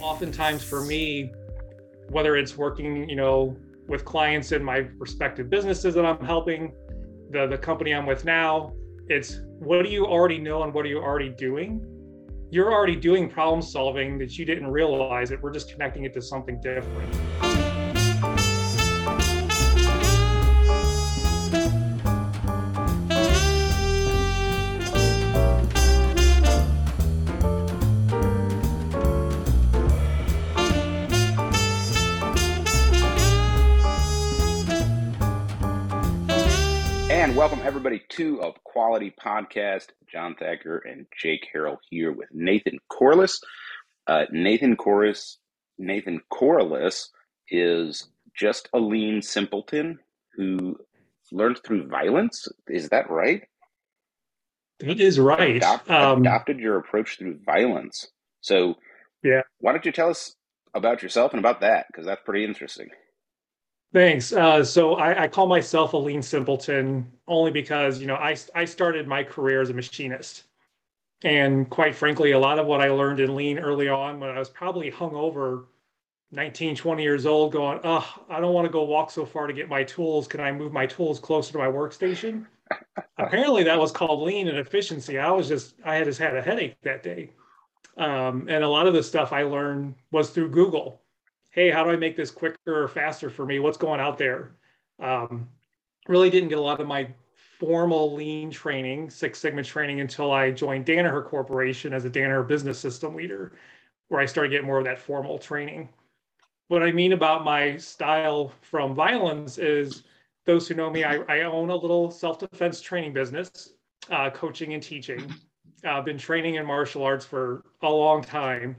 oftentimes for me, whether it's working, you know, with clients in my respective businesses that I'm helping, the the company I'm with now, it's what do you already know and what are you already doing? You're already doing problem solving that you didn't realize it. We're just connecting it to something different. Welcome everybody to a quality podcast. John Thacker and Jake Harrell here with Nathan Corliss. Uh, Nathan Corliss, Nathan Corliss is just a lean simpleton who learned through violence. Is that right? It is right. Adopt, um, adopted your approach through violence. So, yeah. Why don't you tell us about yourself and about that? Because that's pretty interesting. Thanks. Uh, so I, I, call myself a lean simpleton only because you know I I started my career as a machinist, and quite frankly, a lot of what I learned in lean early on when I was probably hung over 19, 20 years old, going, oh, I don't want to go walk so far to get my tools. Can I move my tools closer to my workstation? Apparently, that was called lean and efficiency. I was just I had just had a headache that day, um, and a lot of the stuff I learned was through Google hey, how do I make this quicker or faster for me? What's going out there? Um, really didn't get a lot of my formal lean training, Six Sigma training until I joined Danaher Corporation as a Danaher business system leader, where I started getting more of that formal training. What I mean about my style from violence is those who know me, I, I own a little self defense training business, uh, coaching and teaching. I've been training in martial arts for a long time.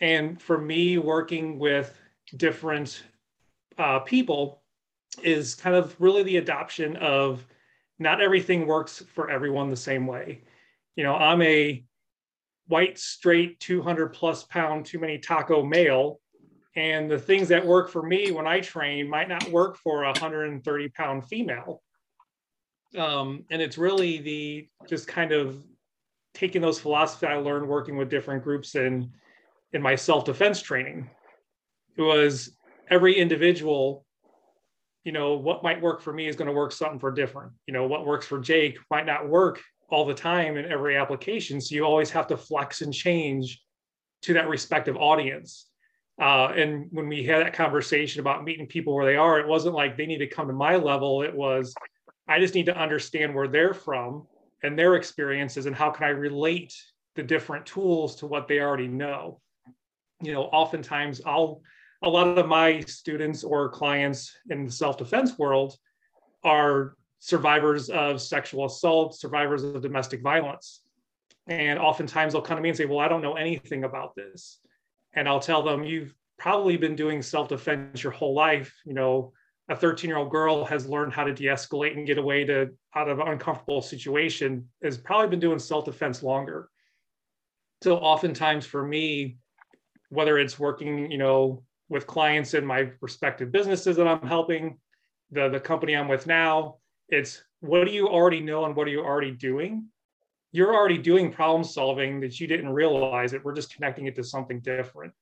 And for me, working with different uh, people is kind of really the adoption of not everything works for everyone the same way. You know, I'm a white, straight, 200 plus pound, too many taco male. And the things that work for me when I train might not work for a 130 pound female. Um, and it's really the just kind of taking those philosophies I learned working with different groups in in my self defense training it was every individual you know what might work for me is going to work something for different. You know what works for jake might not work all the time in every application. So you always have to flex and change to that respective audience. Uh, and when we had that conversation about meeting people where they are it wasn't like they need to come to my level. It was i just need to understand where they're from and their experiences and how can i relate the different tools to what they already know. You know oftentimes i'll a lot of my students or clients in the self-defense world are survivors of sexual assault, survivors of domestic violence. And oftentimes they'll come to me and say, Well, I don't know anything about this. And I'll tell them, You've probably been doing self defense your whole life. You know, a 13 year old girl has learned how to de escalate and get away to out of an uncomfortable situation, has probably been doing self defense longer. So oftentimes for me, whether it's working, you know, with clients in my respective businesses that I'm helping, the, the company I'm with now, it's what do you already know and what are you already doing? You're already doing problem solving that you didn't realize it. We're just connecting it to something different.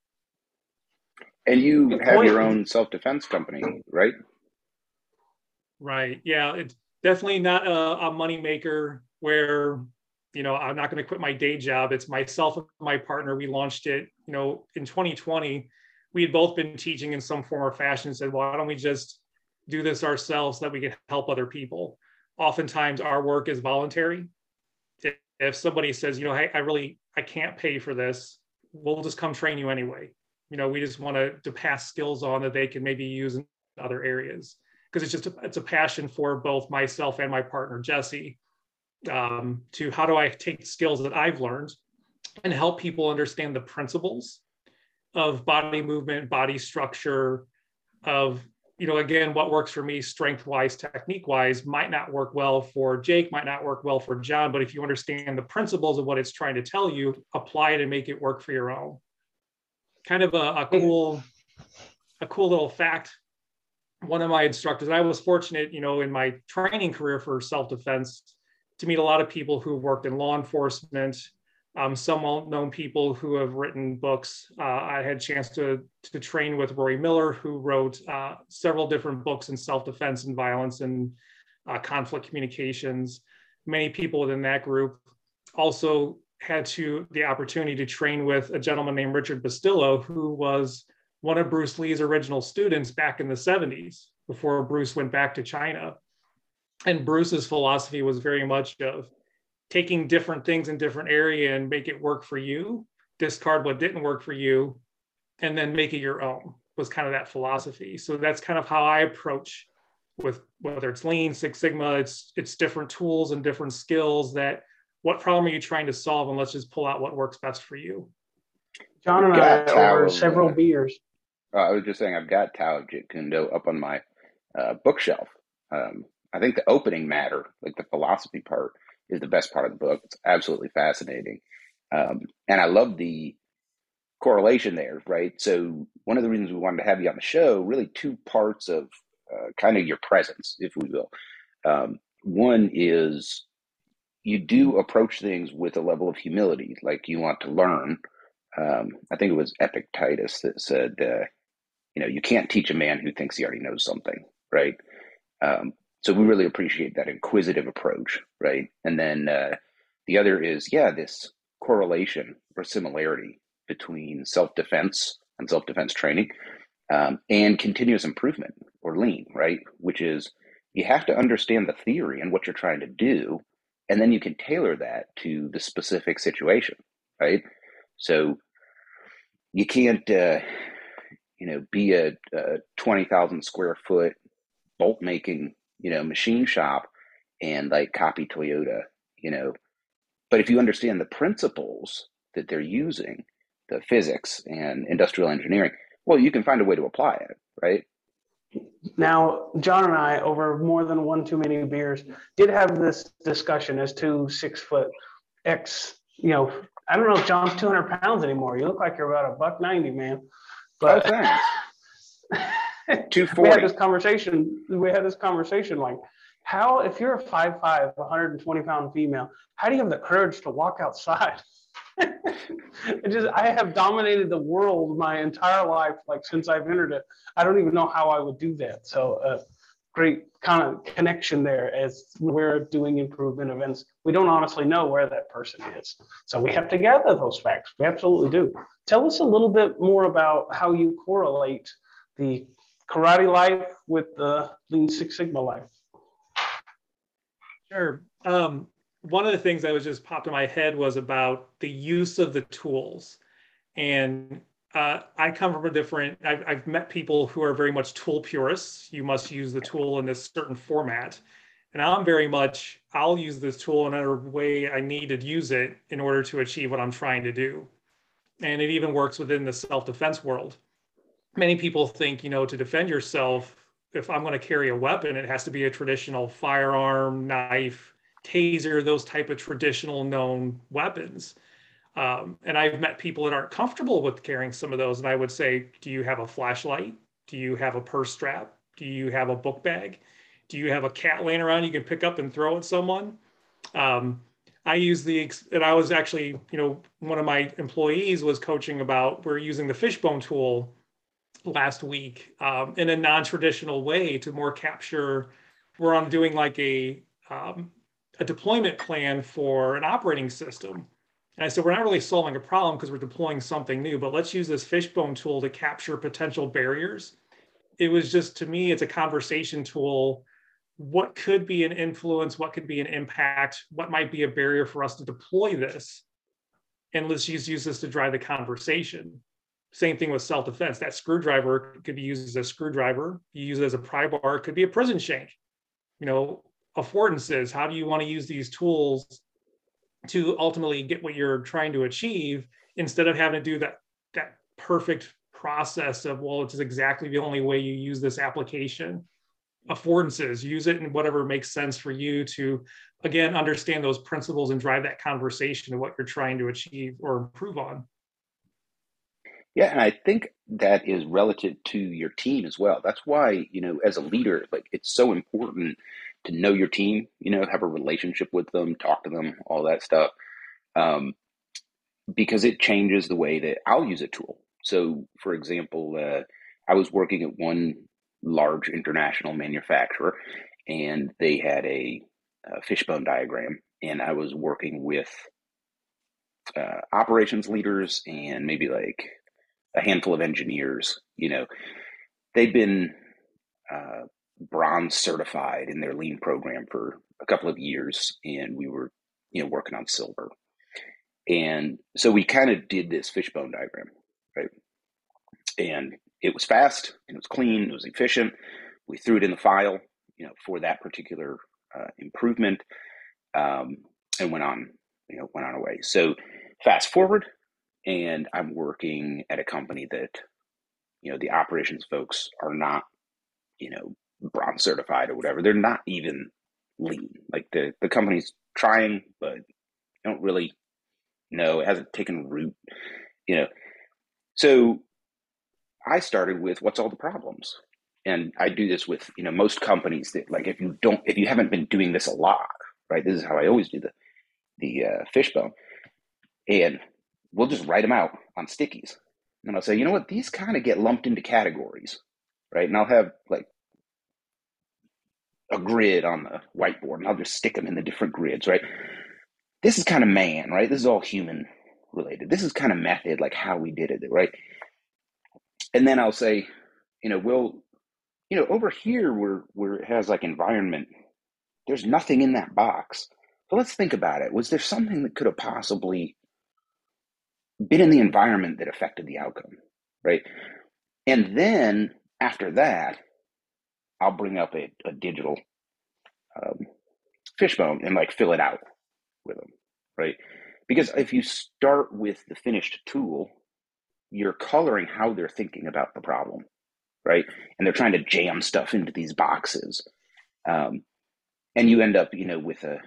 And you have your own self defense company, right? Right. Yeah. It's definitely not a, a money maker where, you know, I'm not going to quit my day job. It's myself and my partner. We launched it, you know, in 2020 we had both been teaching in some form or fashion and said, why don't we just do this ourselves so that we can help other people? Oftentimes our work is voluntary. If somebody says, you know, hey, I really I can't pay for this, we'll just come train you anyway. You know, we just want to, to pass skills on that they can maybe use in other areas. Because it's just a, it's a passion for both myself and my partner Jesse um, to how do I take skills that I've learned and help people understand the principles of body movement, body structure, of you know, again, what works for me strength wise, technique wise, might not work well for Jake, might not work well for John. But if you understand the principles of what it's trying to tell you, apply it and make it work for your own. Kind of a, a cool, a cool little fact. One of my instructors, I was fortunate, you know, in my training career for self defense to meet a lot of people who worked in law enforcement, um, some well-known people who have written books. Uh, I had a chance to to train with Rory Miller, who wrote uh, several different books in self-defense and violence and uh, conflict communications. Many people within that group also had to the opportunity to train with a gentleman named Richard Bustillo, who was one of Bruce Lee's original students back in the 70s before Bruce went back to China. And Bruce's philosophy was very much of taking different things in different area and make it work for you, discard what didn't work for you, and then make it your own was kind of that philosophy. So that's kind of how I approach with whether it's lean, Six Sigma, it's it's different tools and different skills that what problem are you trying to solve and let's just pull out what works best for you. John and I over several beers. Uh, I was just saying I've got Tao of Jeet Kune Do up on my uh, bookshelf. Um, I think the opening matter, like the philosophy part, is the best part of the book. It's absolutely fascinating. Um, and I love the correlation there, right? So, one of the reasons we wanted to have you on the show, really two parts of uh, kind of your presence, if we will. Um, one is you do approach things with a level of humility, like you want to learn. Um, I think it was Epictetus that said, uh, you know, you can't teach a man who thinks he already knows something, right? Um, so we really appreciate that inquisitive approach, right? And then uh, the other is, yeah, this correlation or similarity between self defense and self defense training um, and continuous improvement or lean, right? Which is you have to understand the theory and what you're trying to do, and then you can tailor that to the specific situation, right? So you can't, uh, you know, be a, a twenty thousand square foot bolt making you know, machine shop and like copy Toyota, you know. But if you understand the principles that they're using, the physics and industrial engineering, well, you can find a way to apply it, right? Now, John and I, over more than one too many beers, did have this discussion as two six foot X, you know, I don't know if John's 200 pounds anymore. You look like you're about a buck 90, man. But oh, thanks. 240. we had this conversation. We had this conversation like, how, if you're a 5'5, 120 pound female, how do you have the courage to walk outside? it just, I have dominated the world my entire life, like since I've entered it. I don't even know how I would do that. So, uh, great kind of connection there as we're doing improvement events. We don't honestly know where that person is. So we have to gather those facts. We absolutely do. Tell us a little bit more about how you correlate the karate life with the Lean Six Sigma life? Sure. Um, one of the things that was just popped in my head was about the use of the tools. And uh, I come from a different, I've, I've met people who are very much tool purists. You must use the tool in this certain format. And I'm very much, I'll use this tool in whatever way I need to use it in order to achieve what I'm trying to do. And it even works within the self defense world many people think, you know, to defend yourself, if I'm going to carry a weapon, it has to be a traditional firearm, knife, taser, those type of traditional known weapons. Um, and I've met people that aren't comfortable with carrying some of those. And I would say, do you have a flashlight? Do you have a purse strap? Do you have a book bag? Do you have a cat laying around you can pick up and throw at someone? Um, I use the, and I was actually, you know, one of my employees was coaching about, we're using the fishbone tool last week um, in a non-traditional way to more capture we're on doing like a um, a deployment plan for an operating system. And i said we're not really solving a problem because we're deploying something new but let's use this fishbone tool to capture potential barriers. It was just to me it's a conversation tool. What could be an influence? What could be an impact? What might be a barrier for us to deploy this? And let's just use this to drive the conversation same thing with self-defense. That screwdriver could be used as a screwdriver. You use it as a pry bar. It could be a prison shank. You know, affordances. How do you want to use these tools to ultimately get what you're trying to achieve instead of having to do that that perfect process of well, it's exactly the only way you use this application. Affordances. Use it in whatever makes sense for you to again understand those principles and drive that conversation of what you're trying to achieve or improve on. Yeah, and I think that is relative to your team as well. That's why, you know, as a leader, like it's so important to know your team, you know, have a relationship with them, talk to them, all that stuff. Um, because it changes the way that I'll use a tool. So, for example, uh, I was working at one large international manufacturer, and they had a, a fishbone diagram, and I was working with uh, operations leaders and maybe like a handful of engineers. You know, they've been uh, bronze certified in their lean program for a couple of years, and we were, you know, working on silver. And so we kind of did this fishbone diagram, right? And it was fast, and it was clean, it was efficient. We threw it in the file, you know, for that particular uh, improvement, um, and went on, you know, went on away. So fast forward, and I'm working at a company that, you know, the operations folks are not, you know, bronze certified or whatever. They're not even lean. Like the the company's trying, but don't really know. It hasn't taken root, you know. So I started with what's all the problems, and I do this with you know most companies that like if you don't if you haven't been doing this a lot, right? This is how I always do the the uh, fishbone, and we'll just write them out on stickies, and I'll say, you know what, these kind of get lumped into categories, right? And I'll have like a grid on the whiteboard and I'll just stick them in the different grids, right? This is kind of man, right? This is all human related. This is kind of method, like how we did it, right? And then I'll say, you know, we'll, you know, over here where where it has like environment, there's nothing in that box. So let's think about it. Was there something that could have possibly been in the environment that affected the outcome, right? And then after that, I'll bring up a, a digital um, fishbone and like fill it out with them, right? Because if you start with the finished tool, you're coloring how they're thinking about the problem, right? And they're trying to jam stuff into these boxes, um, and you end up, you know, with a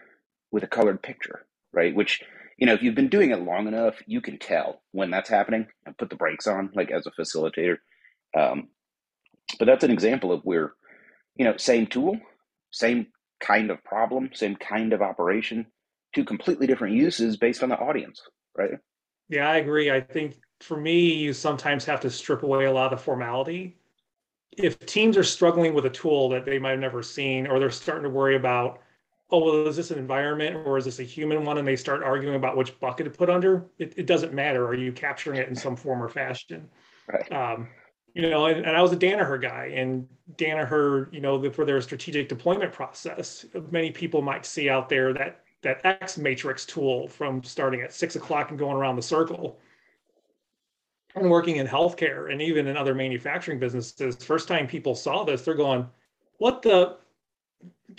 with a colored picture, right? Which you know, if you've been doing it long enough, you can tell when that's happening and put the brakes on, like as a facilitator. Um, but that's an example of where you know, same tool, same kind of problem, same kind of operation, two completely different uses based on the audience, right? Yeah, I agree. I think for me, you sometimes have to strip away a lot of the formality. If teams are struggling with a tool that they might have never seen, or they're starting to worry about, oh, well, is this an environment or is this a human one? And they start arguing about which bucket to put under, it, it doesn't matter. Are you capturing it in some form or fashion? Right. Um, you know, and, and, I was a Danaher guy, and Danaher, you know, for their strategic deployment process, many people might see out there that that X matrix tool from starting at six o'clock and going around the circle. And working in healthcare and even in other manufacturing businesses, first time people saw this, they're going, "What the?"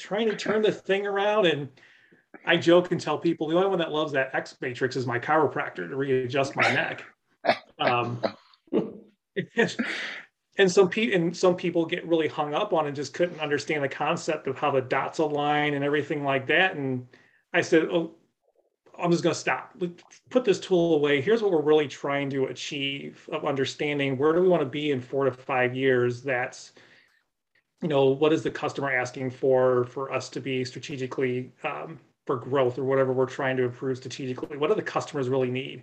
Trying to turn the thing around, and I joke and tell people the only one that loves that X matrix is my chiropractor to readjust my neck. Um, and some people and some people get really hung up on and just couldn't understand the concept of how the dots align and everything like that. And I said, "Oh, I'm just going to stop. Put this tool away. Here's what we're really trying to achieve of understanding where do we want to be in four to five years. That's you know what is the customer asking for for us to be strategically um, for growth or whatever we're trying to improve strategically. What do the customers really need?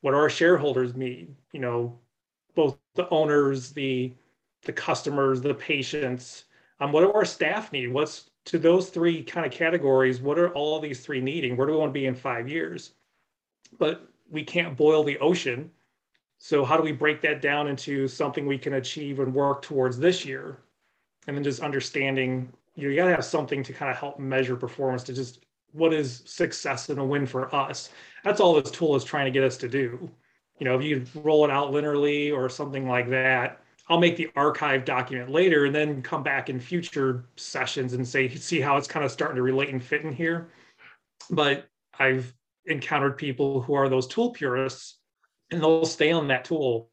What do our shareholders need? You know, both the owners, the the customers, the patients. Um, what do our staff need? What's to those three kind of categories? What are all these three needing? Where do we want to be in five years? But we can't boil the ocean. So how do we break that down into something we can achieve and work towards this year? And then just understanding you, got to have something to kind of help measure performance to just what is success and a win for us. That's all this tool is trying to get us to do you know, if you roll it out linearly or something like that, I'll make the archive document later and then come back in future sessions and say, see how it's kind of starting to relate and fit in here. But I've encountered people who are those tool purists and they'll stay on that tool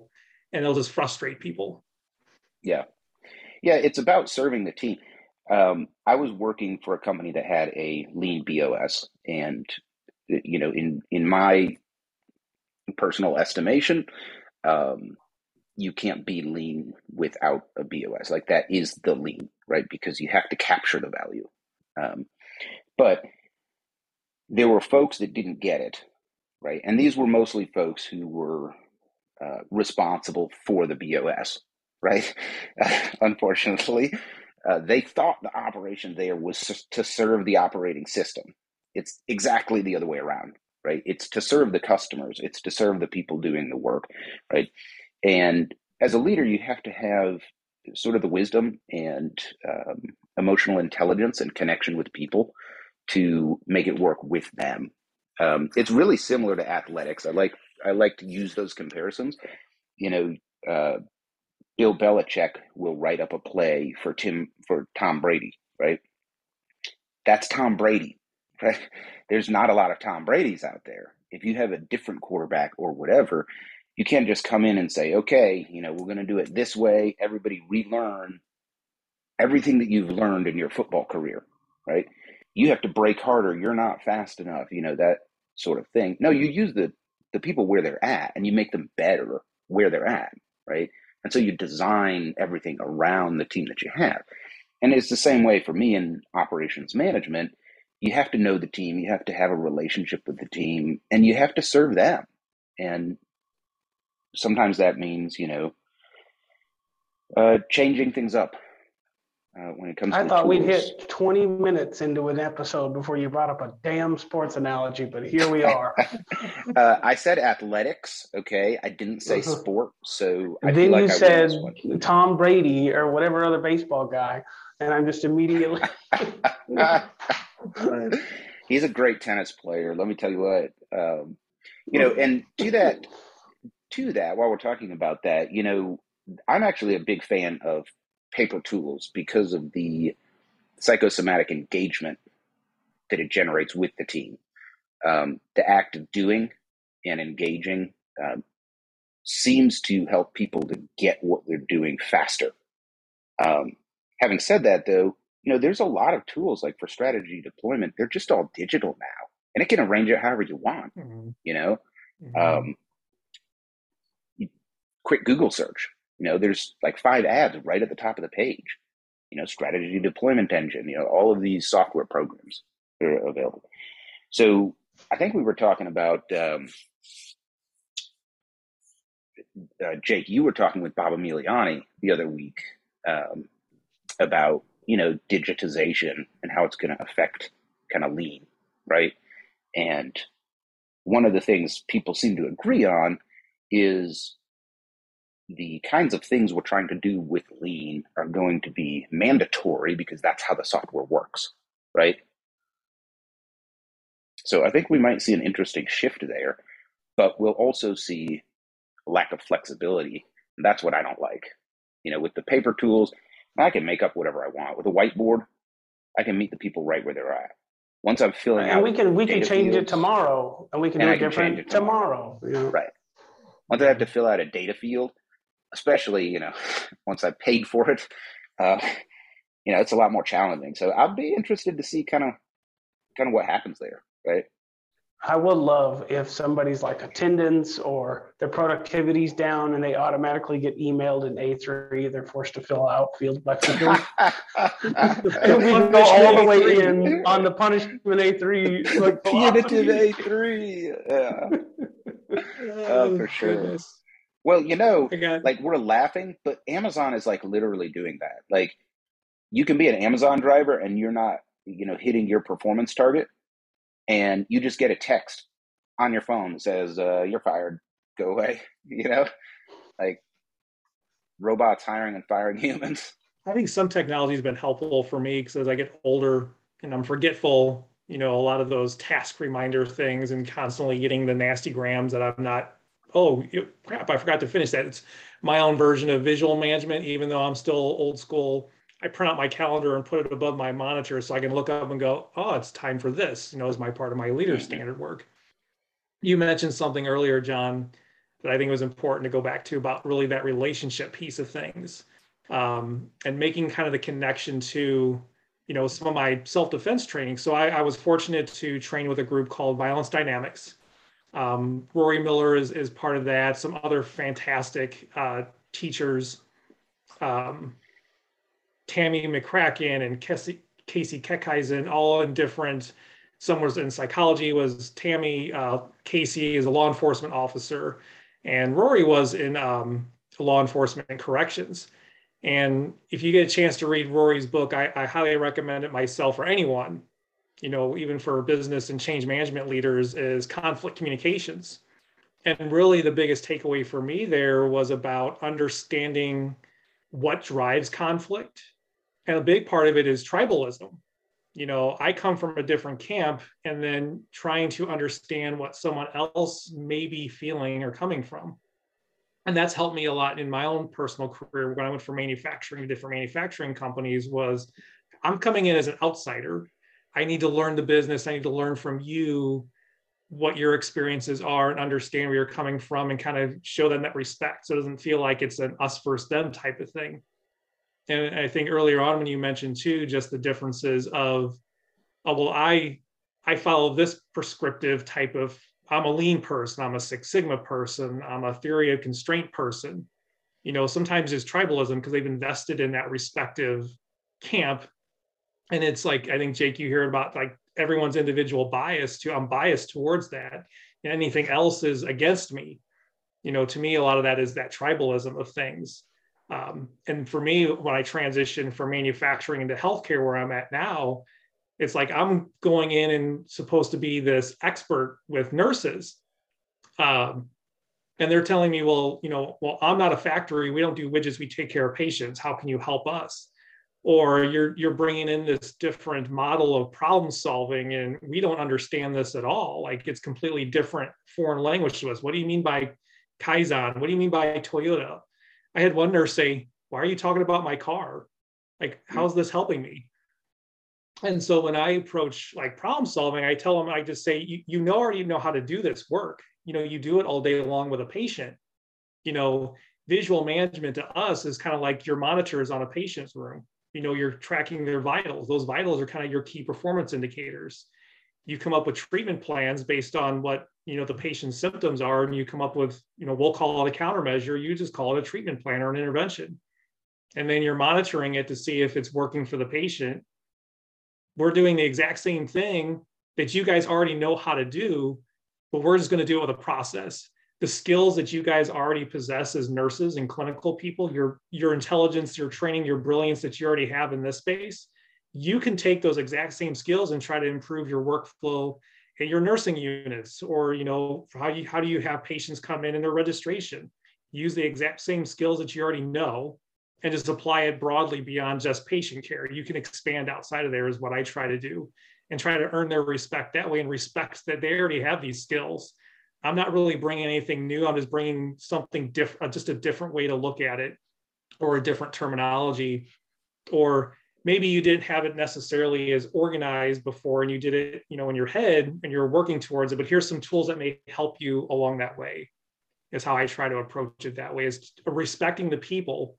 and they'll just frustrate people. Yeah. Yeah. It's about serving the team. Um, I was working for a company that had a lean BOS and you know in in my personal estimation. Um, you can't be lean without a BOS. Like that is the lean, right? Because you have to capture the value. Um, but there were folks that didn't get it. right? And these were mostly folks who were uh, responsible for the BOS, right? unfortunately, uh, they thought the operation there was to serve the operating system. It's exactly the other way around, right? It's to serve the customers. It's to serve the people doing the work, right? And as a leader, you have to have sort of the wisdom and um, emotional intelligence and connection with people to make it work with them. Um, it's really similar to athletics. I like I like to use those comparisons. You know, uh, Bill Belichick will write up a play for Tim for Tom Brady, right? That's Tom Brady, right? There's not a lot of Tom Brady's out there. If you have a different quarterback or whatever, you can't just come in and say, okay, you know, we're going to do it this way. Everybody relearn everything that you've learned in your football career, right? You have to break harder. You're not fast enough, you know, that sort of thing. No, you use the, the people where they're at and you make them better where they're at, right? And so you design everything around the team that you have. And it's the same way for me in operations management. You have to know the team, you have to have a relationship with the team, and you have to serve them. And sometimes that means, you know, uh, changing things up uh, when it comes I thought we'd hit 20 minutes into an episode before you brought up a damn sports analogy, but here we are. uh, I said athletics, okay? I didn't say Uh-huh. sport, so I then like you I said won this one. Tom Brady or whatever other baseball guy, and I'm just immediately. He's a great tennis player. Let me tell you what. Um, you know, and to that, to that, while we're talking about that, you know, I'm actually a big fan of paper tools because of the psychosomatic engagement that it generates with the team. Um, the act of doing and engaging um, seems to help people to get what they're doing faster. Um, having said that, though, you know, there's a lot of tools like for strategy deployment. They're just all digital now, and it can arrange it however you want. Mhm. You know, Mhm. um, quick Google search. You know, there's like five ads right at the top of the page. You know, strategy deployment engine. You know, all of these software programs are available. So I think we were talking about um, uh, Jake. You were talking with Bob Emiliani the other week um, about you know digitization and how it's going to affect kind of lean, right? And one of the things people seem to agree on is the kinds of things we're trying to do with lean are going to be mandatory because that's how the software works, right? So I think we might see an interesting shift there, but we'll also see lack of flexibility. And that's what I don't like. You know, with the paper tools, I can make up whatever I want. With a whiteboard, I can meet the people right where they're at. Once I'm filling And out, we can we can change it tomorrow, and we can And do I it can different change it tomorrow. tomorrow. know? Right. Once I have to fill out a data field, especially you know, once I've paid for it, uh, you know, it's a lot more challenging. So I'd be interested to see kind of kind of what happens there, right? I would love if somebody's like attendance or their productivity's down and they automatically get emailed in A3. They're forced to fill out field by field. and we can go all the way in on the punishment A3 like Punitive. A three. Yeah. Oh, for sure. goodness. Well, you know, like we're laughing, but Amazon is like literally doing that. Like you can be an Amazon driver and you're not, you know, hitting your performance target, and you just get a text on your phone that says uh, you're fired. Go away. You know, like robots hiring and firing humans. I think some technology has been helpful for me because as I get older and I'm forgetful, you know, a lot of those task reminder things and constantly getting the nasty grams that I'm not, oh, crap, I forgot to finish that. It's my own version of visual management, even though I'm still old school. I print out my calendar and put it above my monitor so I can look up and go, oh, it's time for this, you know, as my part of my leader standard work. You mentioned something earlier, John, that I think was important to go back to about really that relationship piece of things um, and making kind of the connection to you know some of my self-defense training so I, I was fortunate to train with a group called violence dynamics um, rory miller is, is part of that some other fantastic uh, teachers. Um, tammy mccracken and casey, casey keckeisen all in different some was in psychology was tammy uh, casey is a law enforcement officer and rory was in um, law enforcement and corrections. And if you get a chance to read rory's book I, I highly recommend it myself or anyone you know even for business and change management leaders is conflict communications. And really the biggest takeaway for me there was about understanding what drives conflict. And a big part of it is tribalism. You know i come from a different camp and then trying to understand what someone else may be feeling or coming from. And that's helped me a lot in my own personal career. When i went from manufacturing to different manufacturing companies was i'm coming in as an outsider i need to learn the business. I need to learn from you what your experiences are and understand where you're coming from and kind of show them that respect. So it doesn't feel like it's an us versus them type of thing. And i think earlier on when you mentioned too just the differences of oh well i i follow this prescriptive type of i'm a lean person i'm a six sigma person i'm a theory of constraint person. You know sometimes it's tribalism because they've invested in that respective camp and it's like i think jake you hear about like everyone's individual bias to i'm biased towards that. And anything else is against me. You know to me a lot of that is that tribalism of things. Um, and for me when i transitioned from manufacturing into healthcare where i'm at now it's like i'm going in and supposed to be this expert with nurses. Um, and they're telling me well you know well i'm not a factory. We don't do widgets. We take care of patients. How can you help us or you're you're bringing in this different model of problem solving and we don't understand this at all. Like it's completely different foreign language to us. What do you mean by kaizen? What do you mean by toyota? I had one nurse say why are you talking about my car? Like how's this helping me? And so when i approach like problem solving i tell them i just say you, you know already know how to do this work. You know you do it all day long with a patient. You know visual management to us is kind of like your monitors on a patient's room you know you're tracking their vitals. Those vitals are kind of your key performance indicators. You come up with treatment plans based on what you know the patient's symptoms are and you come up with you know we'll call it a countermeasure. You just call it a treatment plan or an intervention. And then you're monitoring it to see if it's working for the patient. We're doing the exact same thing that you guys already know how to do but we're just going to do it with a process the skills that you guys already possess as nurses and clinical people, your your intelligence, your training, your brilliance that you already have in this space, you can take those exact same skills and try to improve your workflow in your nursing units, or you know how you how do you have patients come in in their registration? Use the exact same skills that you already know and just apply it broadly beyond just patient care. You can expand outside of there is what I try to do and try to earn their respect that way and respect that they already have these skills I'm not really bringing anything new. I'm just bringing something different, uh, just a different way to look at it or a different terminology. Or maybe you didn't have it necessarily as organized before and you did it, you know, in your head and you're working towards it, but here's some tools that may help you along that way is how I try to approach it that way is respecting the people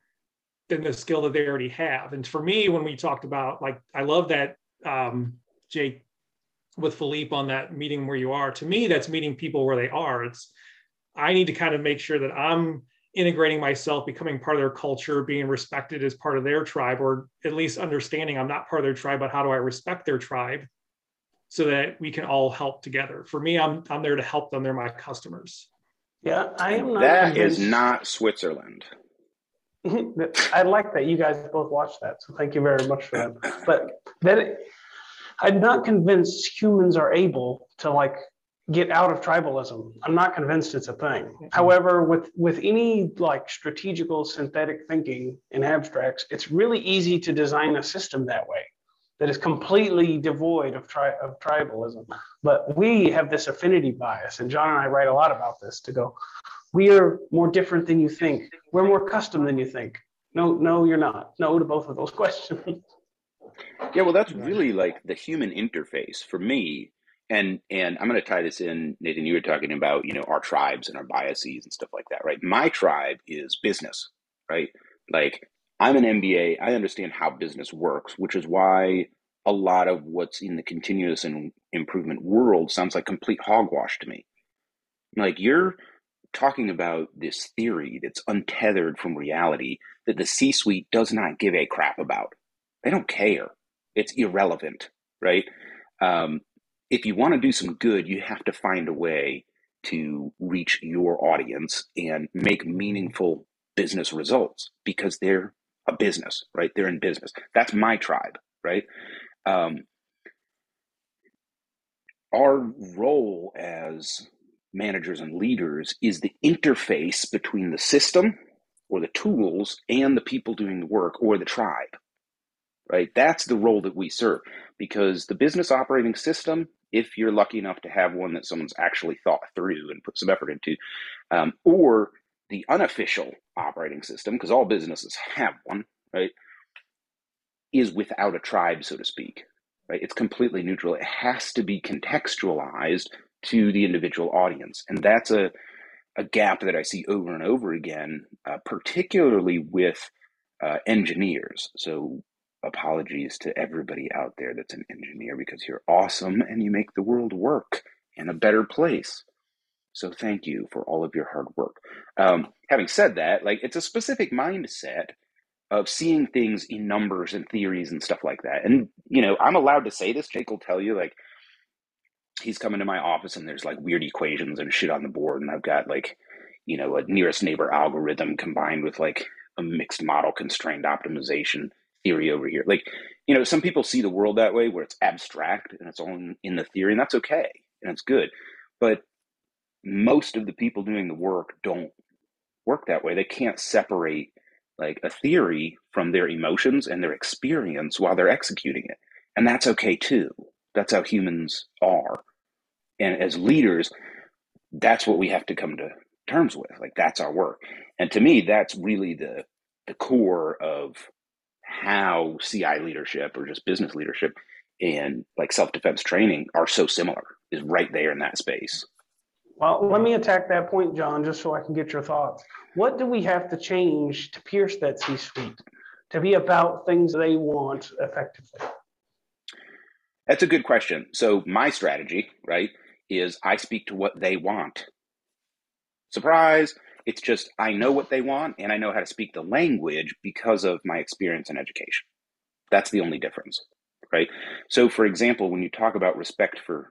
than the skill that they already have. And for me, when we talked about like, I love that um, Jake with Philippe on that meeting where you are. To me, that's meeting people where they are. It's I need to kind of make sure that I'm integrating myself, becoming part of their culture, being respected as part of their tribe, or at least understanding I'm not part of their tribe, but how do I respect their tribe so that we can all help together. For me, I'm I'm there to help them. They're my customers. Yeah, I am not. That convinced. is not Switzerland. I like that you guys both watched that, so thank you very much for that. But that I'm not convinced humans are able to like get out of tribalism. I'm not convinced it's a thing. Mm-hmm. However, with with any like strategical synthetic thinking in abstracts, it's really easy to design a system that way that is completely devoid of tri- of tribalism. But we have this affinity bias, and John and I write a lot about this to go. We are more different than you think. We're more custom than you think. No, no, you're not. No to both of those questions. Yeah, well, that's really like the human interface for me. And and I'm going to tie this in, Nathan. You were talking about you know our tribes and our biases and stuff like that, right? My tribe is business, right? Like I'm an MBA. I understand how business works, which is why a lot of what's in the continuous and improvement world sounds like complete hogwash to me. Like you're talking about this theory that's untethered from reality that the C-suite does not give a crap about. They don't care it's irrelevant, right? Um, if you want to do some good, you have to find a way to reach your audience and make meaningful business results because they're a business, right? They're in business. That's my tribe, right? Um, our role as managers and leaders is the interface between the system or the tools and the people doing the work or the tribe right that's the role that we serve because the business operating system if you're lucky enough to have one that someone's actually thought through and put some effort into um, or the unofficial operating system because all businesses have one right is without a tribe so to speak right it's completely neutral it has to be contextualized to the individual audience. And that's a, a gap that I see over and over again, uh, particularly with uh, engineers. So, apologies to everybody out there that's an engineer because you're awesome and you make the world work in a better place. So, thank you for all of your hard work. Um, having said that, like it's a specific mindset of seeing things in numbers and theories and stuff like that. And, you know, I'm allowed to say this. Jake will tell you, like, he's coming to my office and there's like weird equations and shit on the board and I've got like you know a nearest neighbor algorithm combined with like a mixed model constrained optimization theory over here like you know some people see the world that way where it's abstract and it's all in, in the theory and that's okay and it's good but most of the people doing the work don't work that way they can't separate like a theory from their emotions and their experience while they're executing it and that's okay too that's how humans are. And as leaders, that's what we have to come to terms with. Like that's our work. And to me, that's really the the core of how CI leadership or just business leadership and like self-defense training are so similar is right there in that space. Well, let me attack that point, John, just so I can get your thoughts. What do we have to change to pierce that C suite to be about things they want effectively? That's a good question. So my strategy, right, is I speak to what they want. Surprise! It's just I know what they want and I know how to speak the language because of my experience and education. That's the only difference, right? So, for example, when you talk about respect for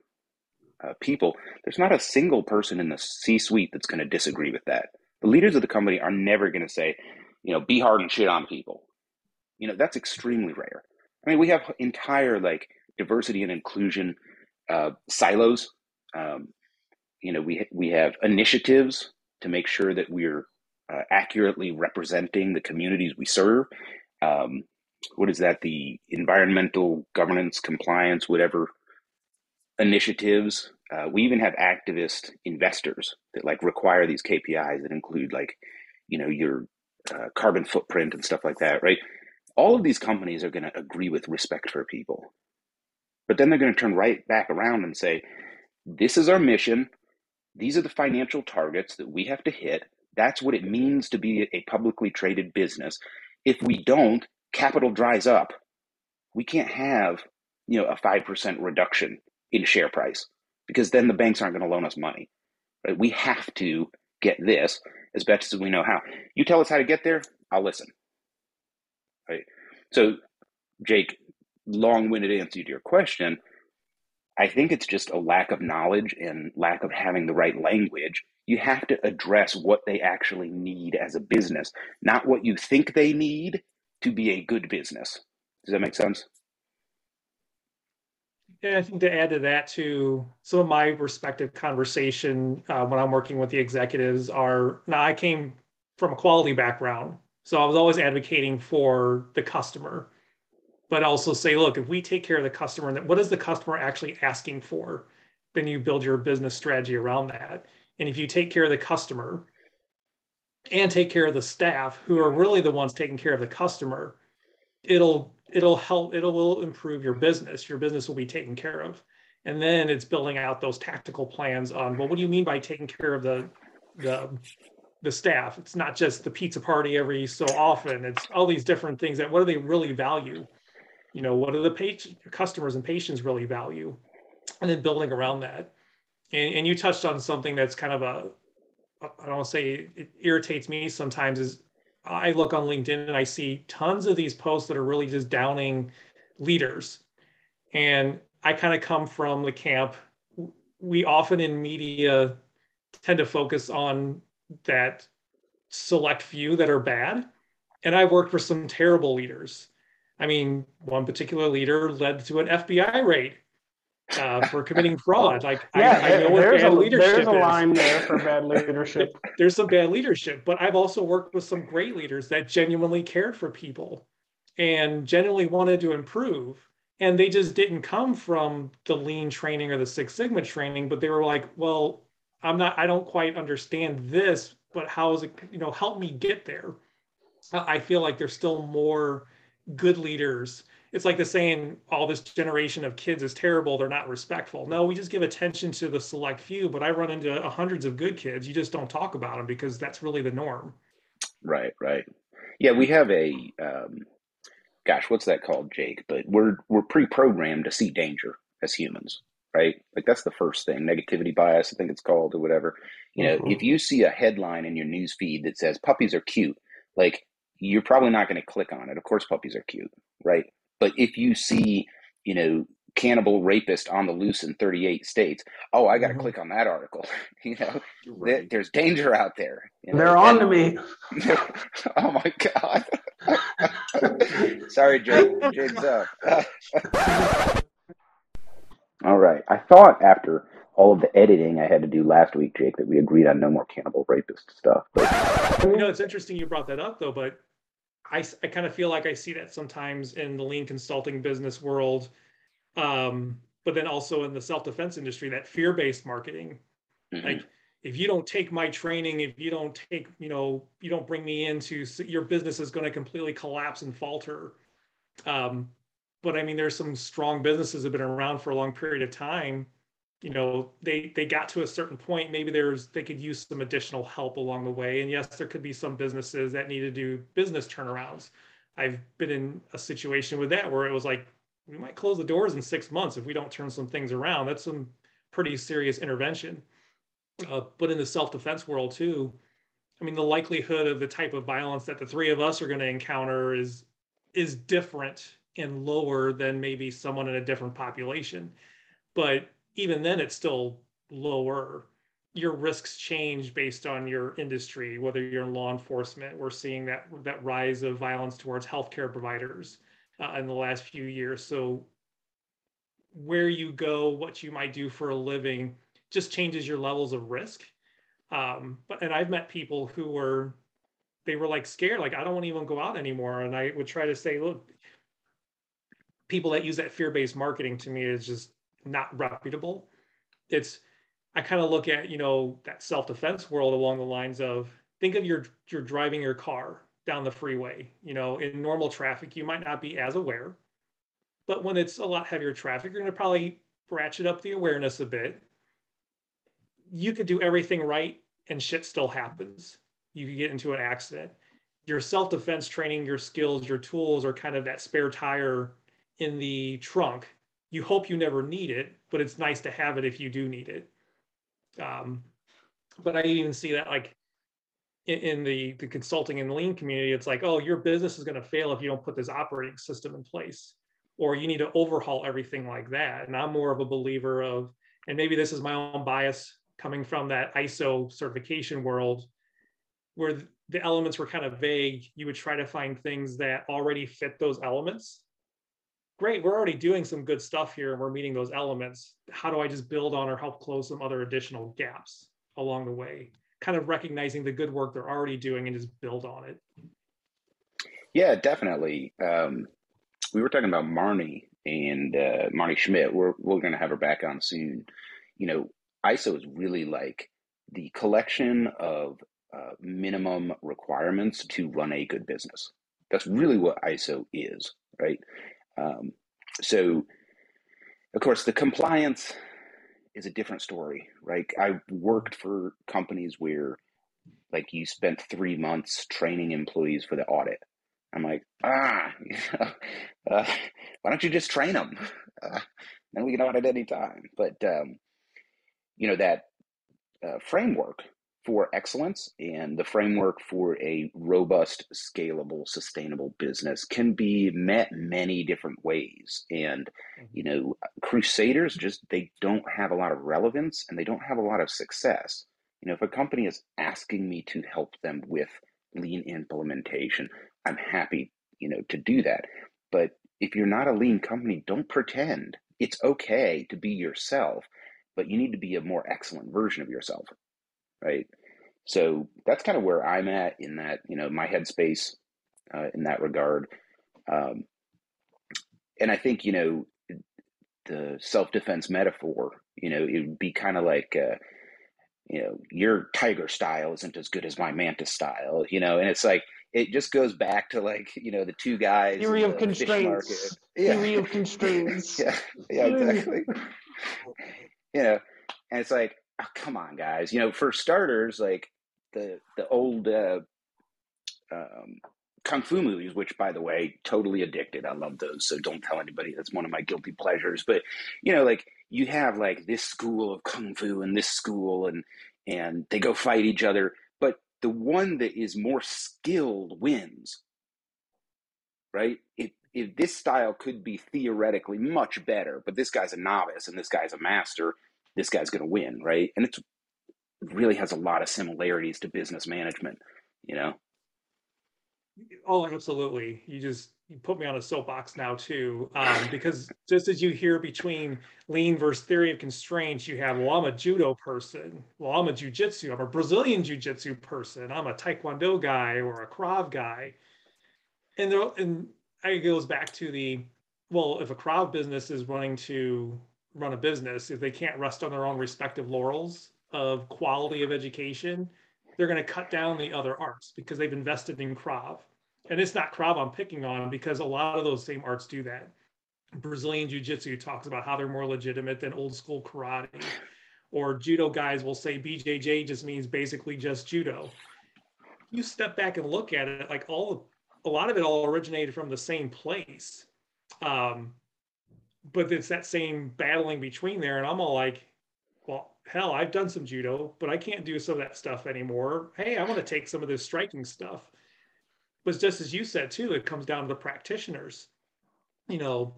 uh, people, there's not a single person in the C suite that's going to disagree with that. The leaders of the company are never going to say, you know, be hard and shit on people. You know, that's extremely rare. I mean, we have entire like diversity and inclusion uh, silos. Um, you know, we we have initiatives to make sure that we're uh, accurately representing the communities we serve. Um, what is that? The environmental governance, compliance, whatever initiatives. Uh, we even have activist investors that like require these KPIs that include like, you know, your uh, carbon footprint and stuff like that, right? All of these companies are going to agree with respect for people. But then they're going to turn right back around and say, this is our mission. These are the financial targets that we have to hit. That's what it means to be a publicly traded business. If we don't, capital dries up. We can't have, you know, a 5% reduction in share price because then the banks aren't going to loan us money. Right? We have to get this as best as we know how. You tell us how to get there, I'll listen. Right? So, Jake, long-winded answer to your question i think it's just a lack of knowledge and lack of having the right language. You have to address what they actually need as a business not what you think they need to be a good business. Does that make sense? Yeah, I think to add to that too, some of my respective conversation uh, when I'm working with the executives are now I came from a quality background, so I was always advocating for the customer but also say, look, if we take care of the customer, what is the customer actually asking for? Then you build your business strategy around that. And if you take care of the customer and take care of the staff, who are really the ones taking care of the customer, it'll it'll help it'll improve your business. Your business will be taken care of. And then it's building out those tactical plans on well, what do you mean by taking care of the the the staff? It's not just the pizza party every so often. It's all these different things that what do they really value? You know what do the page, customers and patients really value and then building around that and, and you touched on something that's kind of a i don't say it irritates me sometimes is i look on linkedin and i see tons of these posts that are really just downing leaders and I kind of come from the camp. We often in media tend to focus on that select few that are bad. And I've worked for some terrible leaders. I mean, one particular leader led to an FBI raid uh, for committing fraud. Like yeah, I, I know what there's bad a, leadership there's a is. line there for bad leadership. There's some bad leadership, but I've also worked with some great leaders that genuinely cared for people and genuinely wanted to improve. And they just didn't come from the lean training or the Six Sigma training, but they were like, well, I'm not, I don't quite understand this, but how is it, you know, help me get there. I feel like there's still more good leaders. It's like the saying, all this generation of kids is terrible, they're not respectful. No, we just give attention to the select few, but I run into hundreds of good kids. You just don't talk about them because that's really the norm. Right, right. Yeah, we have a um, gosh, what's that called, Jake? But we're we're pre-programmed to see danger as humans, right? Like that's the first thing. Negativity bias, I think it's called, or whatever. You know, Mhm. if you see a headline in your news feed that says puppies are cute, like you're probably not going to click on it. Of course, puppies are cute, right? But if you see, you know, cannibal rapist on the loose in 38 states, oh, I got to Mhm. click on that article. you know, there- Right. there's danger out there. You know? They're on to me. oh my god. Sorry, Jake. Jake's up. all right. I thought after all of the editing I had to do last week, Jake, that we agreed on no more cannibal rapist stuff. But You know, it's interesting you brought that up though, but I, I kind of feel like I see that sometimes in the lean consulting business world, um, but then also in the self defense industry, that fear based marketing. mhm, Like, if you don't take my training, if you don't take, you know, you don't bring me into, your business is going to completely collapse and falter. Um, but I mean, there's some strong businesses that have been around for a long period of time. You know, they they got to a certain point. Maybe there's they could use some additional help along the way. And yes, there could be some businesses that need to do business turnarounds. I've been in a situation with that where it was like we might close the doors in six months if we don't turn some things around. That's some pretty serious intervention. Uh, but in the self-defense world too, I mean, the likelihood of the type of violence that the three of us are going to encounter is is different and lower than maybe someone in a different population. But even then, it's still lower. Your risks change based on your industry, whether you're in law enforcement. We're seeing that that rise of violence towards healthcare providers uh, in the last few years. So where you go, what you might do for a living, just changes your levels of risk. Um, but and I've met people who were they were like scared, like I don't want to even go out anymore. And I would try to say, look, people that use that fear-based marketing to me is just not reputable. It's I kind of look at, you know, that self-defense world along the lines of think of your you're driving your car down the freeway. You know, in normal traffic, you might not be as aware. But when it's a lot heavier traffic, you're gonna probably ratchet up the awareness a bit. You could do everything right and shit still happens. You could get into an accident. Your self-defense training, your skills, your tools are kind of that spare tire in the trunk. You hope you never need it, but it's nice to have it if you do need it. Um, but I even see that like in, in the the consulting and lean community, it's like, oh, your business is going to fail if you don't put this operating system in place, or you need to overhaul everything like that. And I'm more of a believer of, and maybe this is my own bias coming from that ISO certification world, where the elements were kind of vague. You would try to find things that already fit those elements great, we're already doing some good stuff here and we're meeting those elements. How do I just build on or help close some other additional gaps along the way? Kind of recognizing the good work they're already doing and just build on it. yeah, definitely. Um, we were talking about Marnie and uh, Marnie Schmidt. We're we're going to have her back on soon. You know, ISO is really like the collection of uh, minimum requirements to run a good business. That's really what ISO is, right? Um, so, of course, the compliance is a different story, right? I worked for companies where, like, you spent three months training employees for the audit. I'm like, ah, you know, uh, why don't you just train them? Uh, then we can audit any time. But um, you know that uh, framework for excellence and the framework for a robust, scalable, sustainable business can be met many different ways. And, mm-hmm. you know, Crusaders just, they don't have a lot of relevance and they don't have a lot of success. You know, if a company is asking me to help them with lean implementation, I'm happy, you know, to do that. But if you're not a lean company, don't pretend. It's okay to be yourself, but you need to be a more excellent version of yourself right? So that's kind of where I'm at in that, you know, my headspace uh, in that regard. Um, and I think, you know, the self defense metaphor, you know, it would be kind of like, uh, you know, your tiger style isn't as good as my mantis style, you know, and it's like, it just goes back to like, you know, the two guys. Theory of constraints. Yeah. Theory of constraints. yeah, yeah, exactly. you know, and it's like, oh, come on, guys. You know, for starters, like the the old uh, um, kung fu movies, which by the way, totally addicted. I love those. So don't tell anybody. That's one of my guilty pleasures. But you know, like you have like this school of kung fu and this school, and and they go fight each other. But the one that is more skilled wins. Right? It if this style could be theoretically much better, but this guy's a novice and this guy's a master, this guy's going to win, right? And it's really has a lot of similarities to business management, you know. Oh, absolutely. You just you put me on a soapbox now too, um, because just as you hear between lean versus theory of constraints, you have well, I'm a judo person, well, I'm a jujitsu, I'm a Brazilian jujitsu person, I'm a taekwondo guy or a krav guy, and there and it goes back to the well, if a krav business is wanting to run a business, if they can't rest on their own respective laurels of quality of education, they're going to cut down the other arts because they've invested in Krav. And it's not Krav I'm picking on because a lot of those same arts do that. Brazilian Jiu Jitsu talks about how they're more legitimate than old school karate. Or judo guys will say BJJ just means basically just judo. You step back and look at it, like all, a lot of it all originated from the same place. Um, but it's that same battling between there. And I'm all like, well, hell, I've done some judo, but I can't do some of that stuff anymore. Hey, I want to take some of this striking stuff. But just as you said too, it comes down to the practitioners. You know,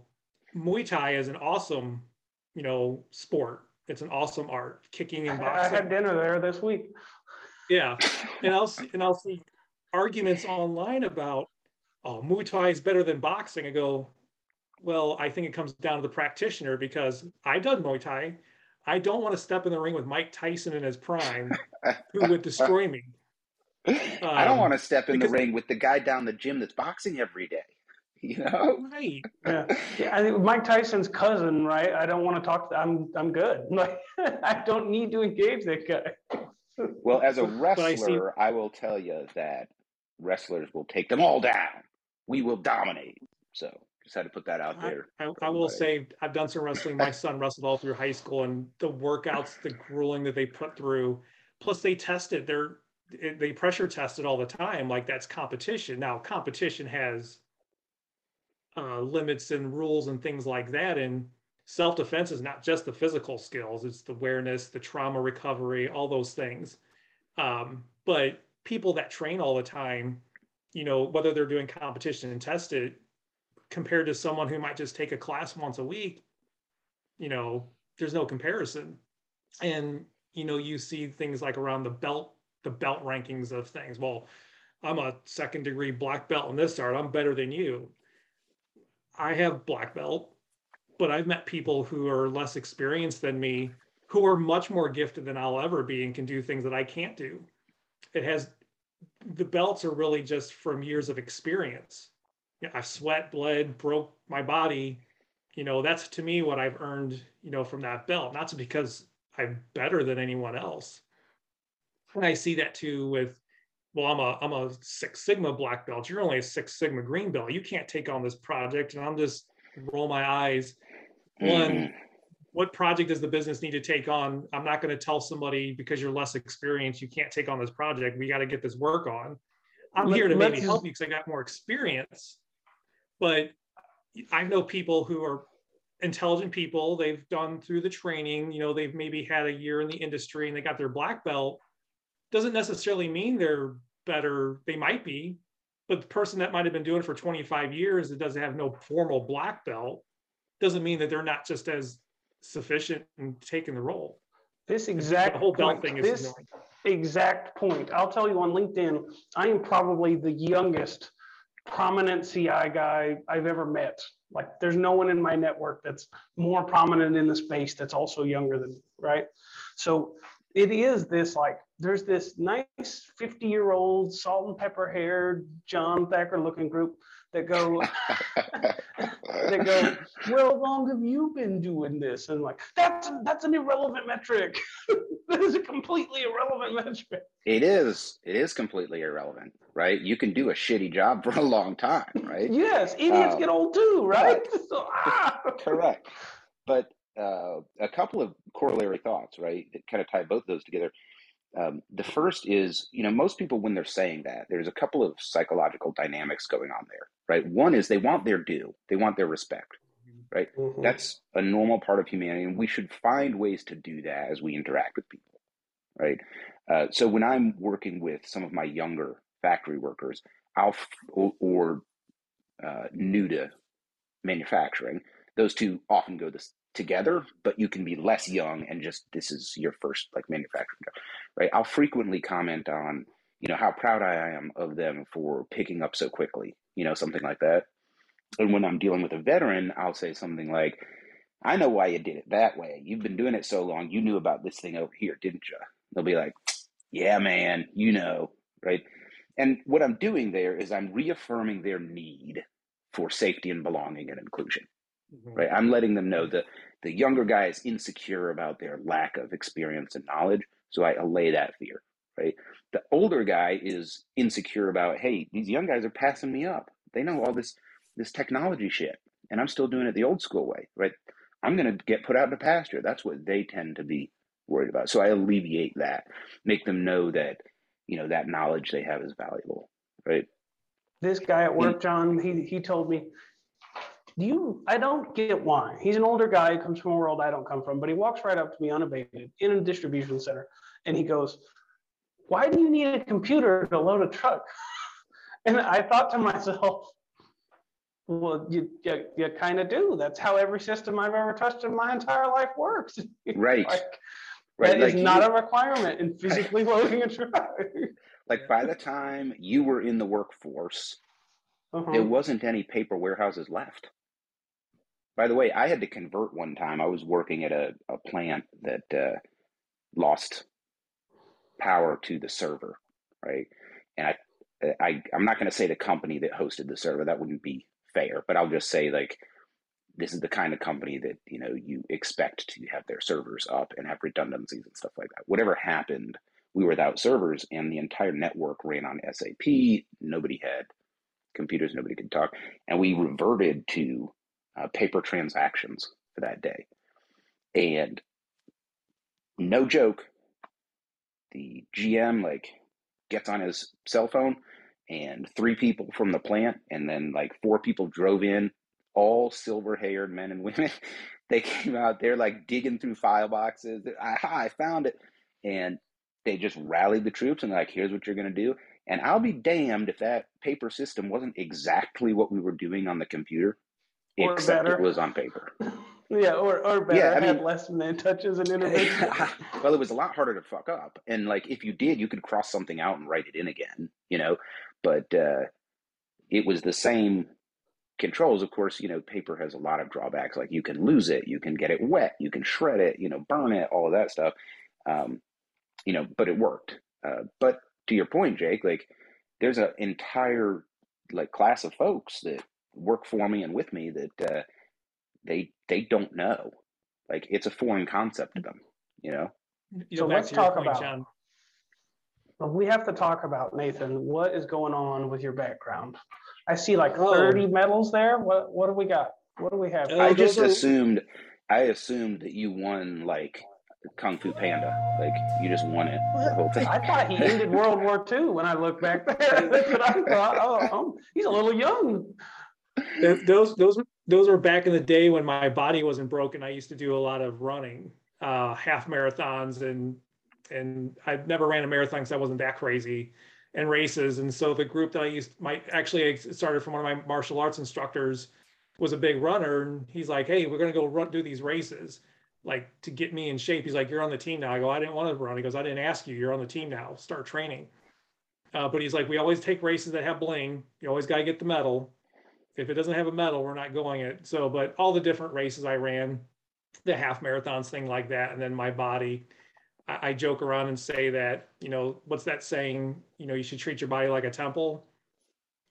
Muay Thai is an awesome, you know, sport. It's an awesome art, kicking and boxing. I had dinner there this week. Yeah, and I'll see, and I'll see arguments online about, oh, Muay Thai is better than boxing. I go, well, I think it comes down to the practitioner because I've done Muay Thai. I don't want to step in the ring with Mike Tyson in his prime, who would destroy me. Um, I don't um, want to step in the ring with the guy down the gym that's boxing every day. You know, right? Yeah, yeah I think Mike Tyson's cousin, right? I don't want to talk. To, I'm I'm good. Like I don't need to engage that guy. well, as a wrestler, I, see... I will tell you that wrestlers will take them all down. We will dominate. So just had to put that out there. I, I, I will say I've done some wrestling. My son wrestled all through high school, and the workouts, the grueling that they put through. Plus, they tested. They're they pressure tested all the time. Like that's competition. Now, competition has uh, limits and rules and things like that. And self defense is not just the physical skills; it's the awareness, the trauma recovery, all those things. Um, but people that train all the time, you know, whether they're doing competition and tested, compared to someone who might just take a class once a week, you know, there's no comparison. And, you know, you see things like around the belt, the belt rankings of things. Well, I'm a second degree black belt in this art. I'm better than you. I have black belt, but I've met people who are less experienced than me who are much more gifted than I'll ever be and can do things that I can't do. It has the belts are really just from years of experience you know, I've sweat, bled, broke my body. You know, that's to me what I've earned, you know, from that belt. Not because I'm better than anyone else. And I see that too with, well, I'm a I'm a Six Sigma black belt. You're only a Six Sigma green belt. You can't take on this project. And I'm just roll my eyes. One, mm-hmm. what project does the business need to take on? I'm not going to tell somebody because you're less experienced, you can't take on this project. We got to get this work on. I'm Let, here to maybe help you because I got more experience but I know people who are intelligent people. They've done through the training, you know, they've maybe had a year in the industry and they got their black belt. doesn't necessarily mean they're better. They might be, but the person that might have been doing it for 25 years that doesn't have no formal black belt doesn't mean that they're not just as sufficient in taking the role. This exact the whole belt point, thing is this annoying. exact point. I'll tell you on LinkedIn, I am probably the youngest prominent CI guy I've ever met. Like there's no one in my network that's more prominent in the space that's also younger than me, right? So it is this like there's this nice 50 year old salt and pepper haired John Thacker looking group that go that go, well, how long have you been doing this? And like, that's that's an irrelevant metric. that is a completely irrelevant metric. It is. It is completely irrelevant, right? You can do a shitty job for a long time, right? Yes, idiots Um, get old too, right? So, ah. Correct. But uh, a couple of corollary thoughts, right, that kind of tie both those together. Um, the first is, you know, most people, when they're saying that, there's a couple of psychological dynamics going on there, right? One is they want their due, they want their respect. Mhm. That's a normal part of humanity, and we should find ways to do that as we interact with people, right? Uh, so when I'm working with some of my younger factory workers, I'll or, or uh, new to manufacturing, those two often go this together. But you can be less young and just this is your first like manufacturing job, right? I'll frequently comment on you know how proud I am of them for picking up so quickly, you know, something like that. And when I'm dealing with a veteran, I'll say something like, I know why you did it that way. You've been doing it so long. You knew about this thing over here, didn't you? They'll be like, Yeah, man, you know, right? And what I'm doing there is I'm reaffirming their need for safety and belonging and inclusion, Mm-hmm. right? I'm letting them know that the younger guy is insecure about their lack of experience and knowledge. So I allay that fear, right? The older guy is insecure about, hey, these young guys are passing me up. They know all this this technology shit, and I'm still doing it the old school way, right? I'm going to get put out in the pasture. That's what they tend to be worried about. So I alleviate that, make them know that, you know, that knowledge they have is valuable, right? This guy at work, John, he he told me, "Do you? I don't get why. He's an older guy, who comes from a world I don't come from, but he walks right up to me unabated in a distribution center, and he goes, "Why do you need a computer to load a truck?" And I thought to myself, "Well, you you, you kind of do. That's how every system I've ever touched in my entire life works. Right. like, Right. that is Like, not you- a requirement in physically loading a truck." like by the time you were in the workforce, Uh-huh. there wasn't any paper warehouses left. By the way, I had to convert one time. I was working at a, a plant that uh, lost power to the server, right? And I, I, I'm not going to say the company that hosted the server. That wouldn't be fair. But I'll just say like, this is the kind of company that you know you expect to have their servers up and have redundancies and stuff like that. Whatever happened, we were without servers, and the entire network ran on SAP. Nobody had computers. Nobody could talk, and we reverted to uh, paper transactions for that day. And no joke, the GM like gets on his cell phone, and three people from the plant, and then like four people drove in, all silver-haired men and women. they came out there like digging through file boxes. I, I found it, and they just rallied the troops and like, here's what you're gonna do. And I'll be damned if that paper system wasn't exactly what we were doing on the computer, Or except better. it was on paper. Yeah, or or better, Yeah, I had less man touches and intervention. well, it was a lot harder to fuck up, and like if you did, you could cross something out and write it in again, you know. But uh, it was the same controls. Of course, you know, paper has a lot of drawbacks. Like you can lose it, you can get it wet, you can shred it, you know, burn it, all of that stuff. Um, you know, but it worked. Uh, but to your point, Jake, like there's an entire like class of folks that work for me and with me that uh, they they don't know. Like it's a foreign concept to them, you know. You So know, back let's talk point, about- John. We have to talk about Nathan. What is going on with your background? I see like Oh. 30 medals there. What what do we got? What do we have? Uh, I those just are- assumed I assumed that you won like Kung Fu Panda. Like you just won it the whole thing. I thought he ended World War II when I look back there. That's what I thought. Oh, um, he's a little young. Th- those those those were back in the day when my body wasn't broken. I used to do a lot of running, uh, half marathons and and I've never ran a marathon because I wasn't that crazy and races. And so the group that I used, my actually started from one of my martial arts instructors, was a big runner, and he's like, "Hey, we're gonna go run do these races." Like to get me in shape, he's like, "You're on the team now." I go, "I didn't want to run." He goes, "I didn't ask you. You're on the team now. Start training." Uh, but he's like, "We always take races that have bling. You always got to get the medal. If it doesn't have a medal, we're not going it." So, but all the different races I ran, the half marathons, thing like that, and then my body I, I joke around and say that, you know, what's that saying? You know, you should treat your body like a temple.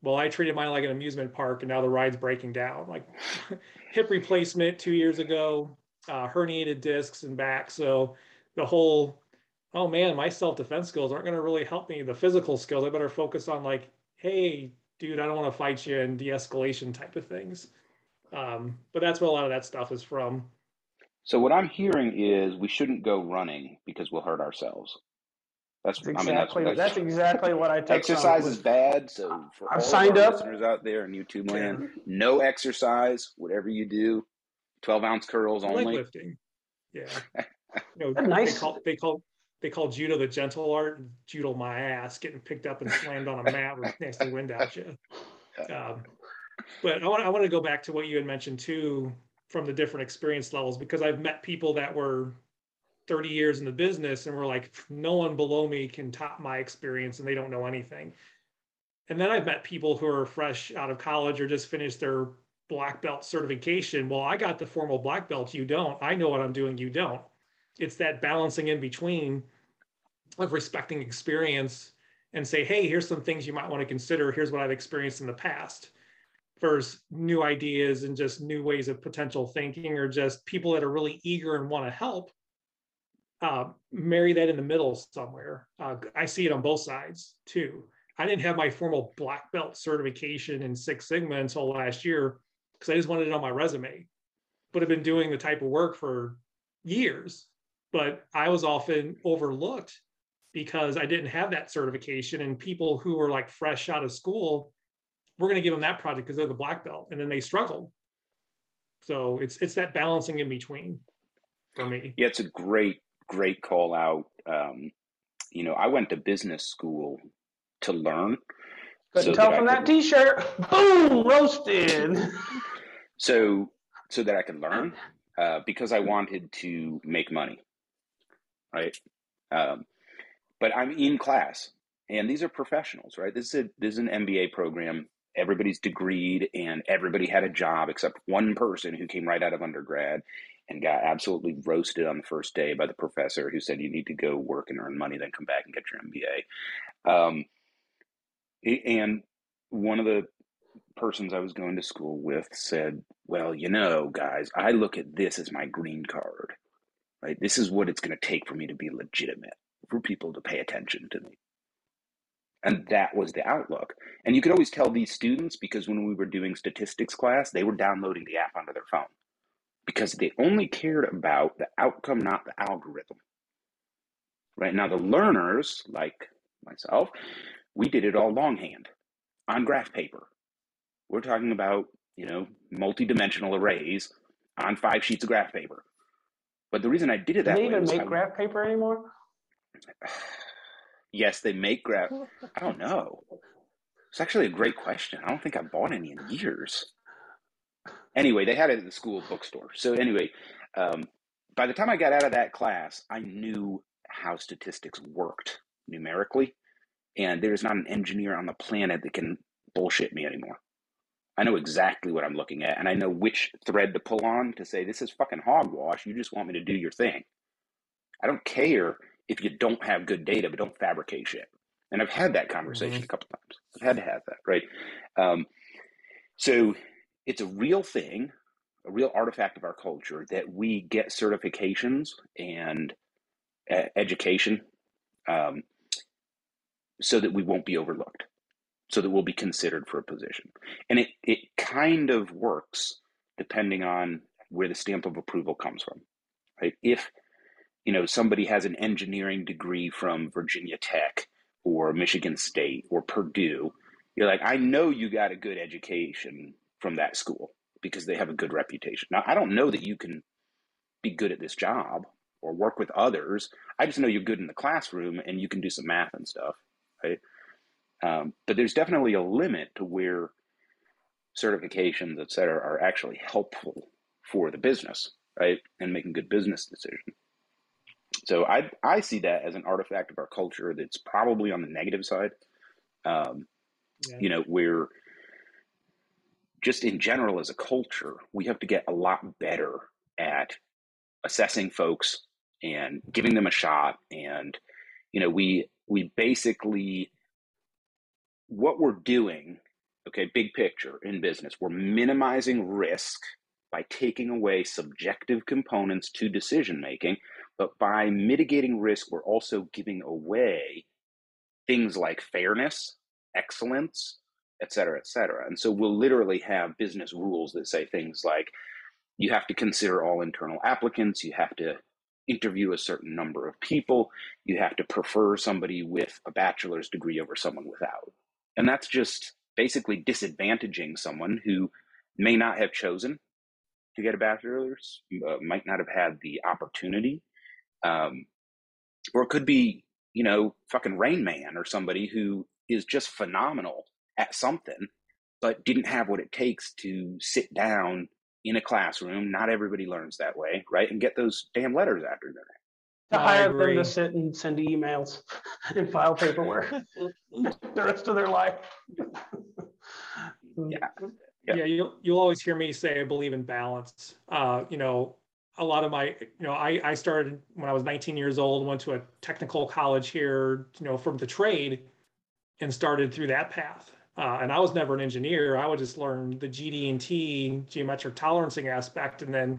Well, I treated mine like an amusement park, and now the ride's breaking down. Like hip replacement two years ago, uh, herniated discs and back. So the whole, oh man, my self defense skills aren't going to really help me. The physical skills, I better focus on like, hey, dude, I don't want to fight you and de escalation type of things. Um, but that's where a lot of that stuff is from. So what I'm hearing is we shouldn't go running because we'll hurt ourselves. That's, that's exactly I mean, that's, that's, exactly what I took. Exercise is bad, so for I've all signed up. listeners out there in YouTube land, no exercise. Whatever you do, twelve ounce curls only. lifting. Yeah. you know, nice. They call, they call they call judo the gentle art. and Judo my ass, getting picked up and slammed on a mat with nasty wind out you. Um, but I want I want to go back to what you had mentioned too from the different experience levels because I've met people that were 30 years in the business and were like, no one below me can top my experience and they don't know anything. And then I've met people who are fresh out of college or just finished their black belt certification. Well, I got the formal black belt, you don't. I know what I'm doing, you don't. It's that balancing in between of respecting experience and say, hey, here's some things you might want to consider. Here's what I've experienced in the past versus new ideas and just new ways of potential thinking or just people that are really eager and want to help uh, marry that in the middle somewhere. Uh, i see it on both sides too. I didn't have my formal black belt certification in six sigma until last year because i just wanted it on my resume. But i've been doing the type of work for years but i was often overlooked because i didn't have that certification and people who were like fresh out of school we're going to give them that project because they're the black belt and then they struggle. So it's it's that balancing in between for me. Yeah it's a great great call out. Um, you know i went to business school to learn. Couldn't so tell that from that t-shirt. Boom roasted. So so that i could learn uh, because i wanted to make money right? Um, but i'm in class and these are professionals right? This is a this is an mba program. Everybody's degreed and everybody had a job except one person who came right out of undergrad and got absolutely roasted on the first day by the professor who said you need to go work and earn money then come back and get your mba um, and one of the persons i was going to school with said well you know guys i look at this as my green card right? This is what it's going to take for me to be legitimate for people to pay attention to me and that was the outlook. And you could always tell these students because when we were doing statistics class, they were downloading the app onto their phone because they only cared about the outcome, not the algorithm. Right now, the learners, like myself, we did it all longhand on graph paper. We're talking about, you know, multi-dimensional arrays on five sheets of graph paper. But the reason I did it that Do they way even make I, graph paper anymore? Yes, they make graph. I don't know. It's actually a great question. I don't think I've bought any in years. Anyway, they had it at the school bookstore. So anyway, um, by the time I got out of that class, I knew how statistics worked numerically, and there's not an engineer on the planet that can bullshit me anymore. I know exactly what I'm looking at, and I know which thread to pull on to say this is fucking hogwash. You just want me to do your thing. I don't care if you don't have good data, but don't fabricate shit. And I've had that conversation mm-hmm. a couple times. I've had to have that, right? Um, so it's a real thing, a real artifact of our culture that we get certifications and uh, education um, so that we won't be overlooked, so that we'll be considered for a position. And it, it kind of works depending on where the stamp of approval comes from. Right? If you know somebody has an engineering degree from Virginia Tech or Michigan State or Purdue, you're like, I know you got a good education from that school because they have a good reputation. Now, I don't know that you can be good at this job. or work with others. I just know you're good in the classroom and you can do some math and stuff, right? Um, but there's definitely a limit to where certifications, et cetera, are actually helpful for the business, right? And making good business decisions. So I I see that as an artifact of our culture that's probably on the negative side. Um, yeah. You know, where just in general as a culture, we have to get a lot better at assessing folks and giving them a shot. And you know, we we basically what we're doing, okay, big picture in business, we're minimizing risk by taking away subjective components to decision making but by mitigating risk, we're also giving away things like fairness, excellence, et cetera, et cetera. And so we'll literally have business rules that say things like you have to consider all internal applicants, you have to interview a certain number of people, you have to prefer somebody with a bachelor's degree over someone without. And that's just basically disadvantaging someone who may not have chosen to get a bachelor's, uh, might not have had the opportunity um, or it could be, you know, fucking Rain Man or somebody who is just phenomenal at something, but didn't have what it takes to sit down in a classroom. Not everybody learns that way, right? And get those damn letters after their name. To hire them to sit and send emails and file paperwork the rest of their life. yeah. Yeah, yeah you'll, you'll always hear me say I believe in balance. Uh, you know, a lot of my, you know, I, I started when I was 19 years old, went to a technical college here, you know, from the trade and started through that path. Uh, and I was never an engineer. I would just learn the GD&T geometric tolerancing aspect and then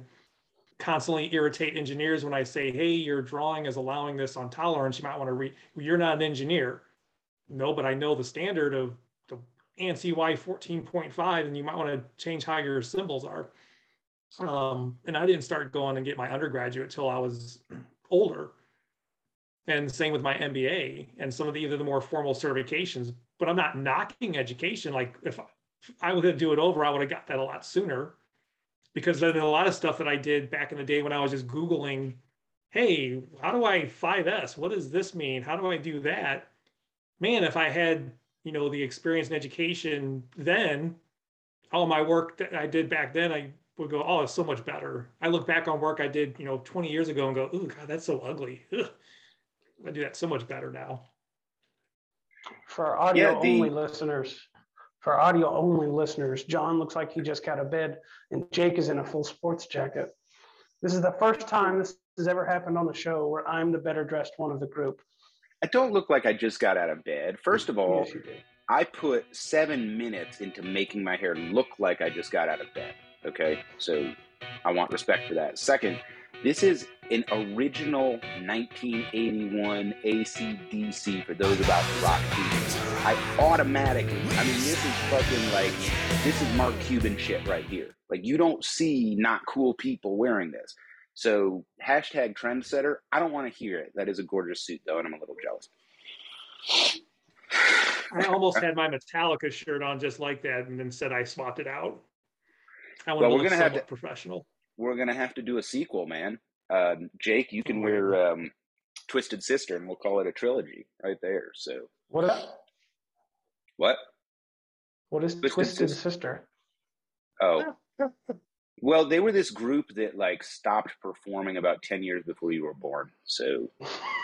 constantly irritate engineers when I say, hey, your drawing is allowing this on tolerance. You might want to read, you're not an engineer. No, but I know the standard of the ANSI Y 14.5 and you might want to change how your symbols are. Um, and I didn't start going and get my undergraduate till I was older. And same with my MBA and some of the either the more formal certifications. But I'm not knocking education. Like if I, if I would do it over, I would have got that a lot sooner. Because then a lot of stuff that I did back in the day when I was just Googling, hey, how do I 5S? What does this mean? How do I do that? Man, if I had, you know, the experience in education then, all my work that I did back then, I would go, oh, it's so much better. I look back on work I did, you know, 20 years ago and go, oh God, that's so ugly. Ugh. I do that so much better now. For audio yeah, the... only listeners, for audio only listeners, John looks like he just got out of bed and Jake is in a full sports jacket. This is the first time this has ever happened on the show where I'm the better dressed one of the group. I don't look like I just got out of bed. First of all, yes, I put seven minutes into making my hair look like I just got out of bed. Okay, so I want respect for that. Second, this is an original 1981 ACDC for those about the rock themes. I automatically, I mean, this is fucking like, this is Mark Cuban shit right here. Like, you don't see not cool people wearing this. So, hashtag trendsetter, I don't want to hear it. That is a gorgeous suit, though, and I'm a little jealous. I almost had my Metallica shirt on just like that and then said I swapped it out. I well, we're gonna have to professional. We're gonna have to do a sequel, man. Um, Jake, you can wear um, Twisted Sister, and we'll call it a trilogy right there. So what? What? What is Twisted, Twisted Sister? Sister? Oh. Well, they were this group that like stopped performing about ten years before you were born. So,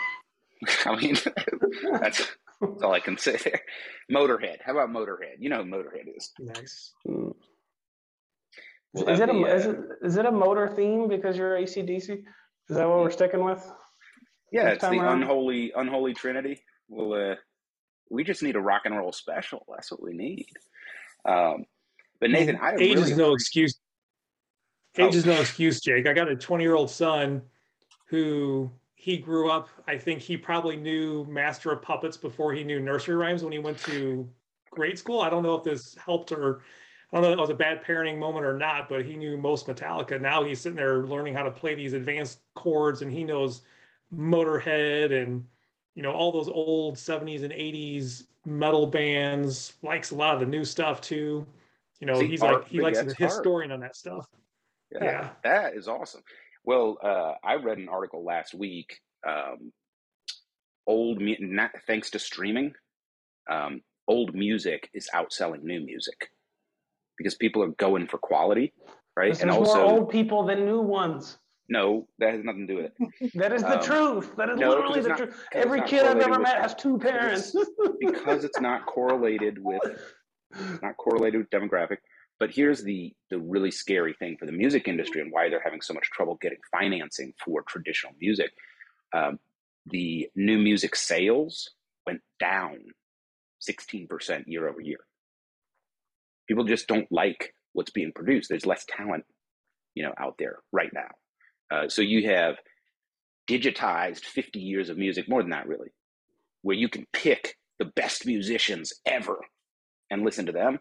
I mean, that's, that's all I can say there. Motorhead. How about Motorhead? You know who Motorhead is. Nice. We'll is, it a, is, it, is it a motor theme because you're ACDC? Is that what we're sticking with? Yeah, it's the around? unholy unholy trinity. Well, uh, we just need a rock and roll special. That's what we need. Um, but Nathan, I age really is no excuse. Age oh. is no excuse, Jake. I got a 20 year old son who he grew up. I think he probably knew Master of Puppets before he knew nursery rhymes when he went to grade school. I don't know if this helped or I don't know if that was a bad parenting moment or not, but he knew most Metallica. Now he's sitting there learning how to play these advanced chords, and he knows Motorhead and you know all those old 70s and 80s metal bands. Likes a lot of the new stuff too. You know, See, he's art, like he likes the historian on that stuff. Yeah, yeah, that is awesome. Well, uh, I read an article last week. Um, old, not, thanks to streaming, um, old music is outselling new music because people are going for quality, right? And also, more old people than new ones. No, that has nothing to do with it. that is the um, truth. That is no, literally the not, truth. Every kid I've ever met has two parents. because it's not correlated with not correlated with demographic. But here's the the really scary thing for the music industry and why they're having so much trouble getting financing for traditional music. Um, the new music sales went down 16% year over year. People just don't like what's being produced. There's less talent, you know, out there right now. Uh, so you have digitized 50 years of music, more than that, really, where you can pick the best musicians ever and listen to them,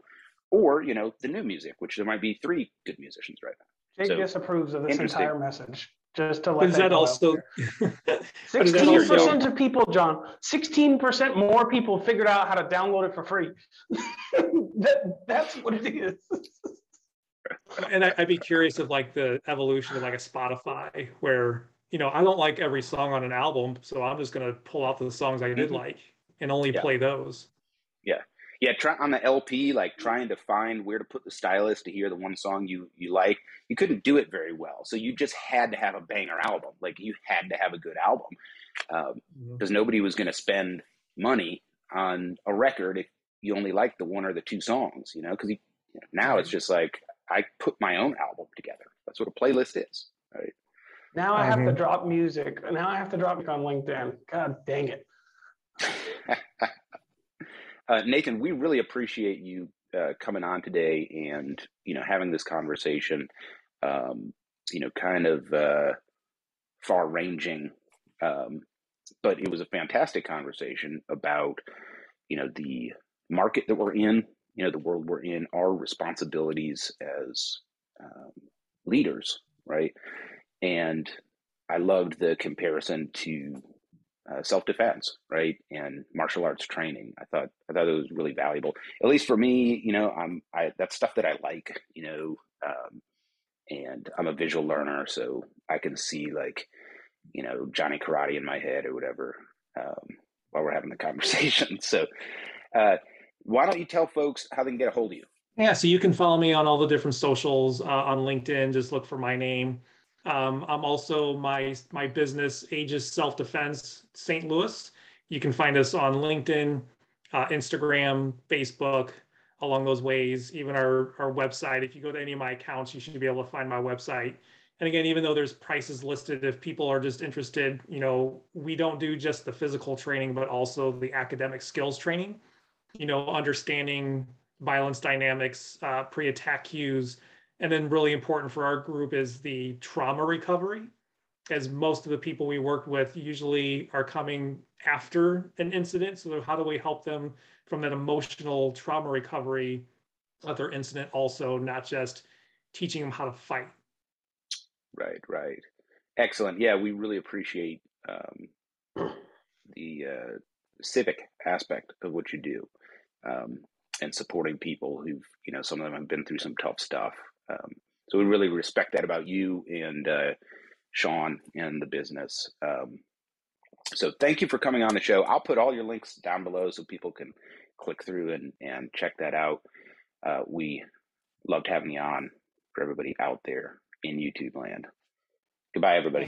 or you know the new music, which there might be three good musicians right now. Jake so, disapproves of this entire message. Just to let is that, that also sixteen percent of people, John? Sixteen percent more people figured out how to download it for free. that, that's what it is and I, would be curious of like the evolution of like a Spotify where you know I don't like every song on an album, so I'm just gonna pull out the songs I did mm-hmm. like and only yeah. play those. Yeah, yeah. Try on the LP, like trying to find where to put the stylus to hear the one song you you like. You couldn't do it very well, so you just had to have a banger album. Like you had to have a good album because um, mm-hmm. nobody was going to spend money on a record if you only like the one or the two songs. You know, because you know, now it's just like I put my own album together. That's what a playlist is, right? Now I have mm-hmm. to drop music. Now I have to drop it on LinkedIn. God dang it. uh, Nathan, we really appreciate you uh, coming on today and you know having this conversation. Um, you know, kind of uh, far ranging, um, but it was a fantastic conversation about you know the market that we're in you know the world we're in, our responsibilities as um, leaders, right? And I loved the comparison to uh, self defense, right, and martial arts training. I thought I thought it was really valuable. At least for me, you know, I'm I that's stuff that I like, you know, um, and I'm a visual learner, so I can see like, you know, Johnny Karate in my head or whatever um, while we're having the conversation. So. Uh, why don't you tell folks how they can get a hold of you? Yeah, so you can follow me on all the different socials uh, on LinkedIn. Just look for my name. Um, I'm also my my business Aegis Self Defense St. Louis. You can find us on LinkedIn, uh, Instagram, Facebook, along those ways. Even our our website. If you go to any of my accounts, you should be able to find my website. And again, even though there's prices listed, if people are just interested, you know, we don't do just the physical training, but also the academic skills training you know, understanding violence dynamics, uh, pre-attack cues, and then really important for our group is the trauma recovery, as most of the people we work with usually are coming after an incident. So how do we help them from that emotional trauma recovery of their incident also, not just teaching them how to fight. Right, right. Excellent. Yeah, we really appreciate um, the uh, civic aspect of what you do um, and supporting people who've, you know, some of them have been through some tough stuff. Um, so we really respect that about you and uh, Sean and the business. Um, so thank you for coming on the show. I'll put all your links down below so people can click through and, and check that out. Uh, we loved having you on for everybody out there in YouTube land. Goodbye, everybody.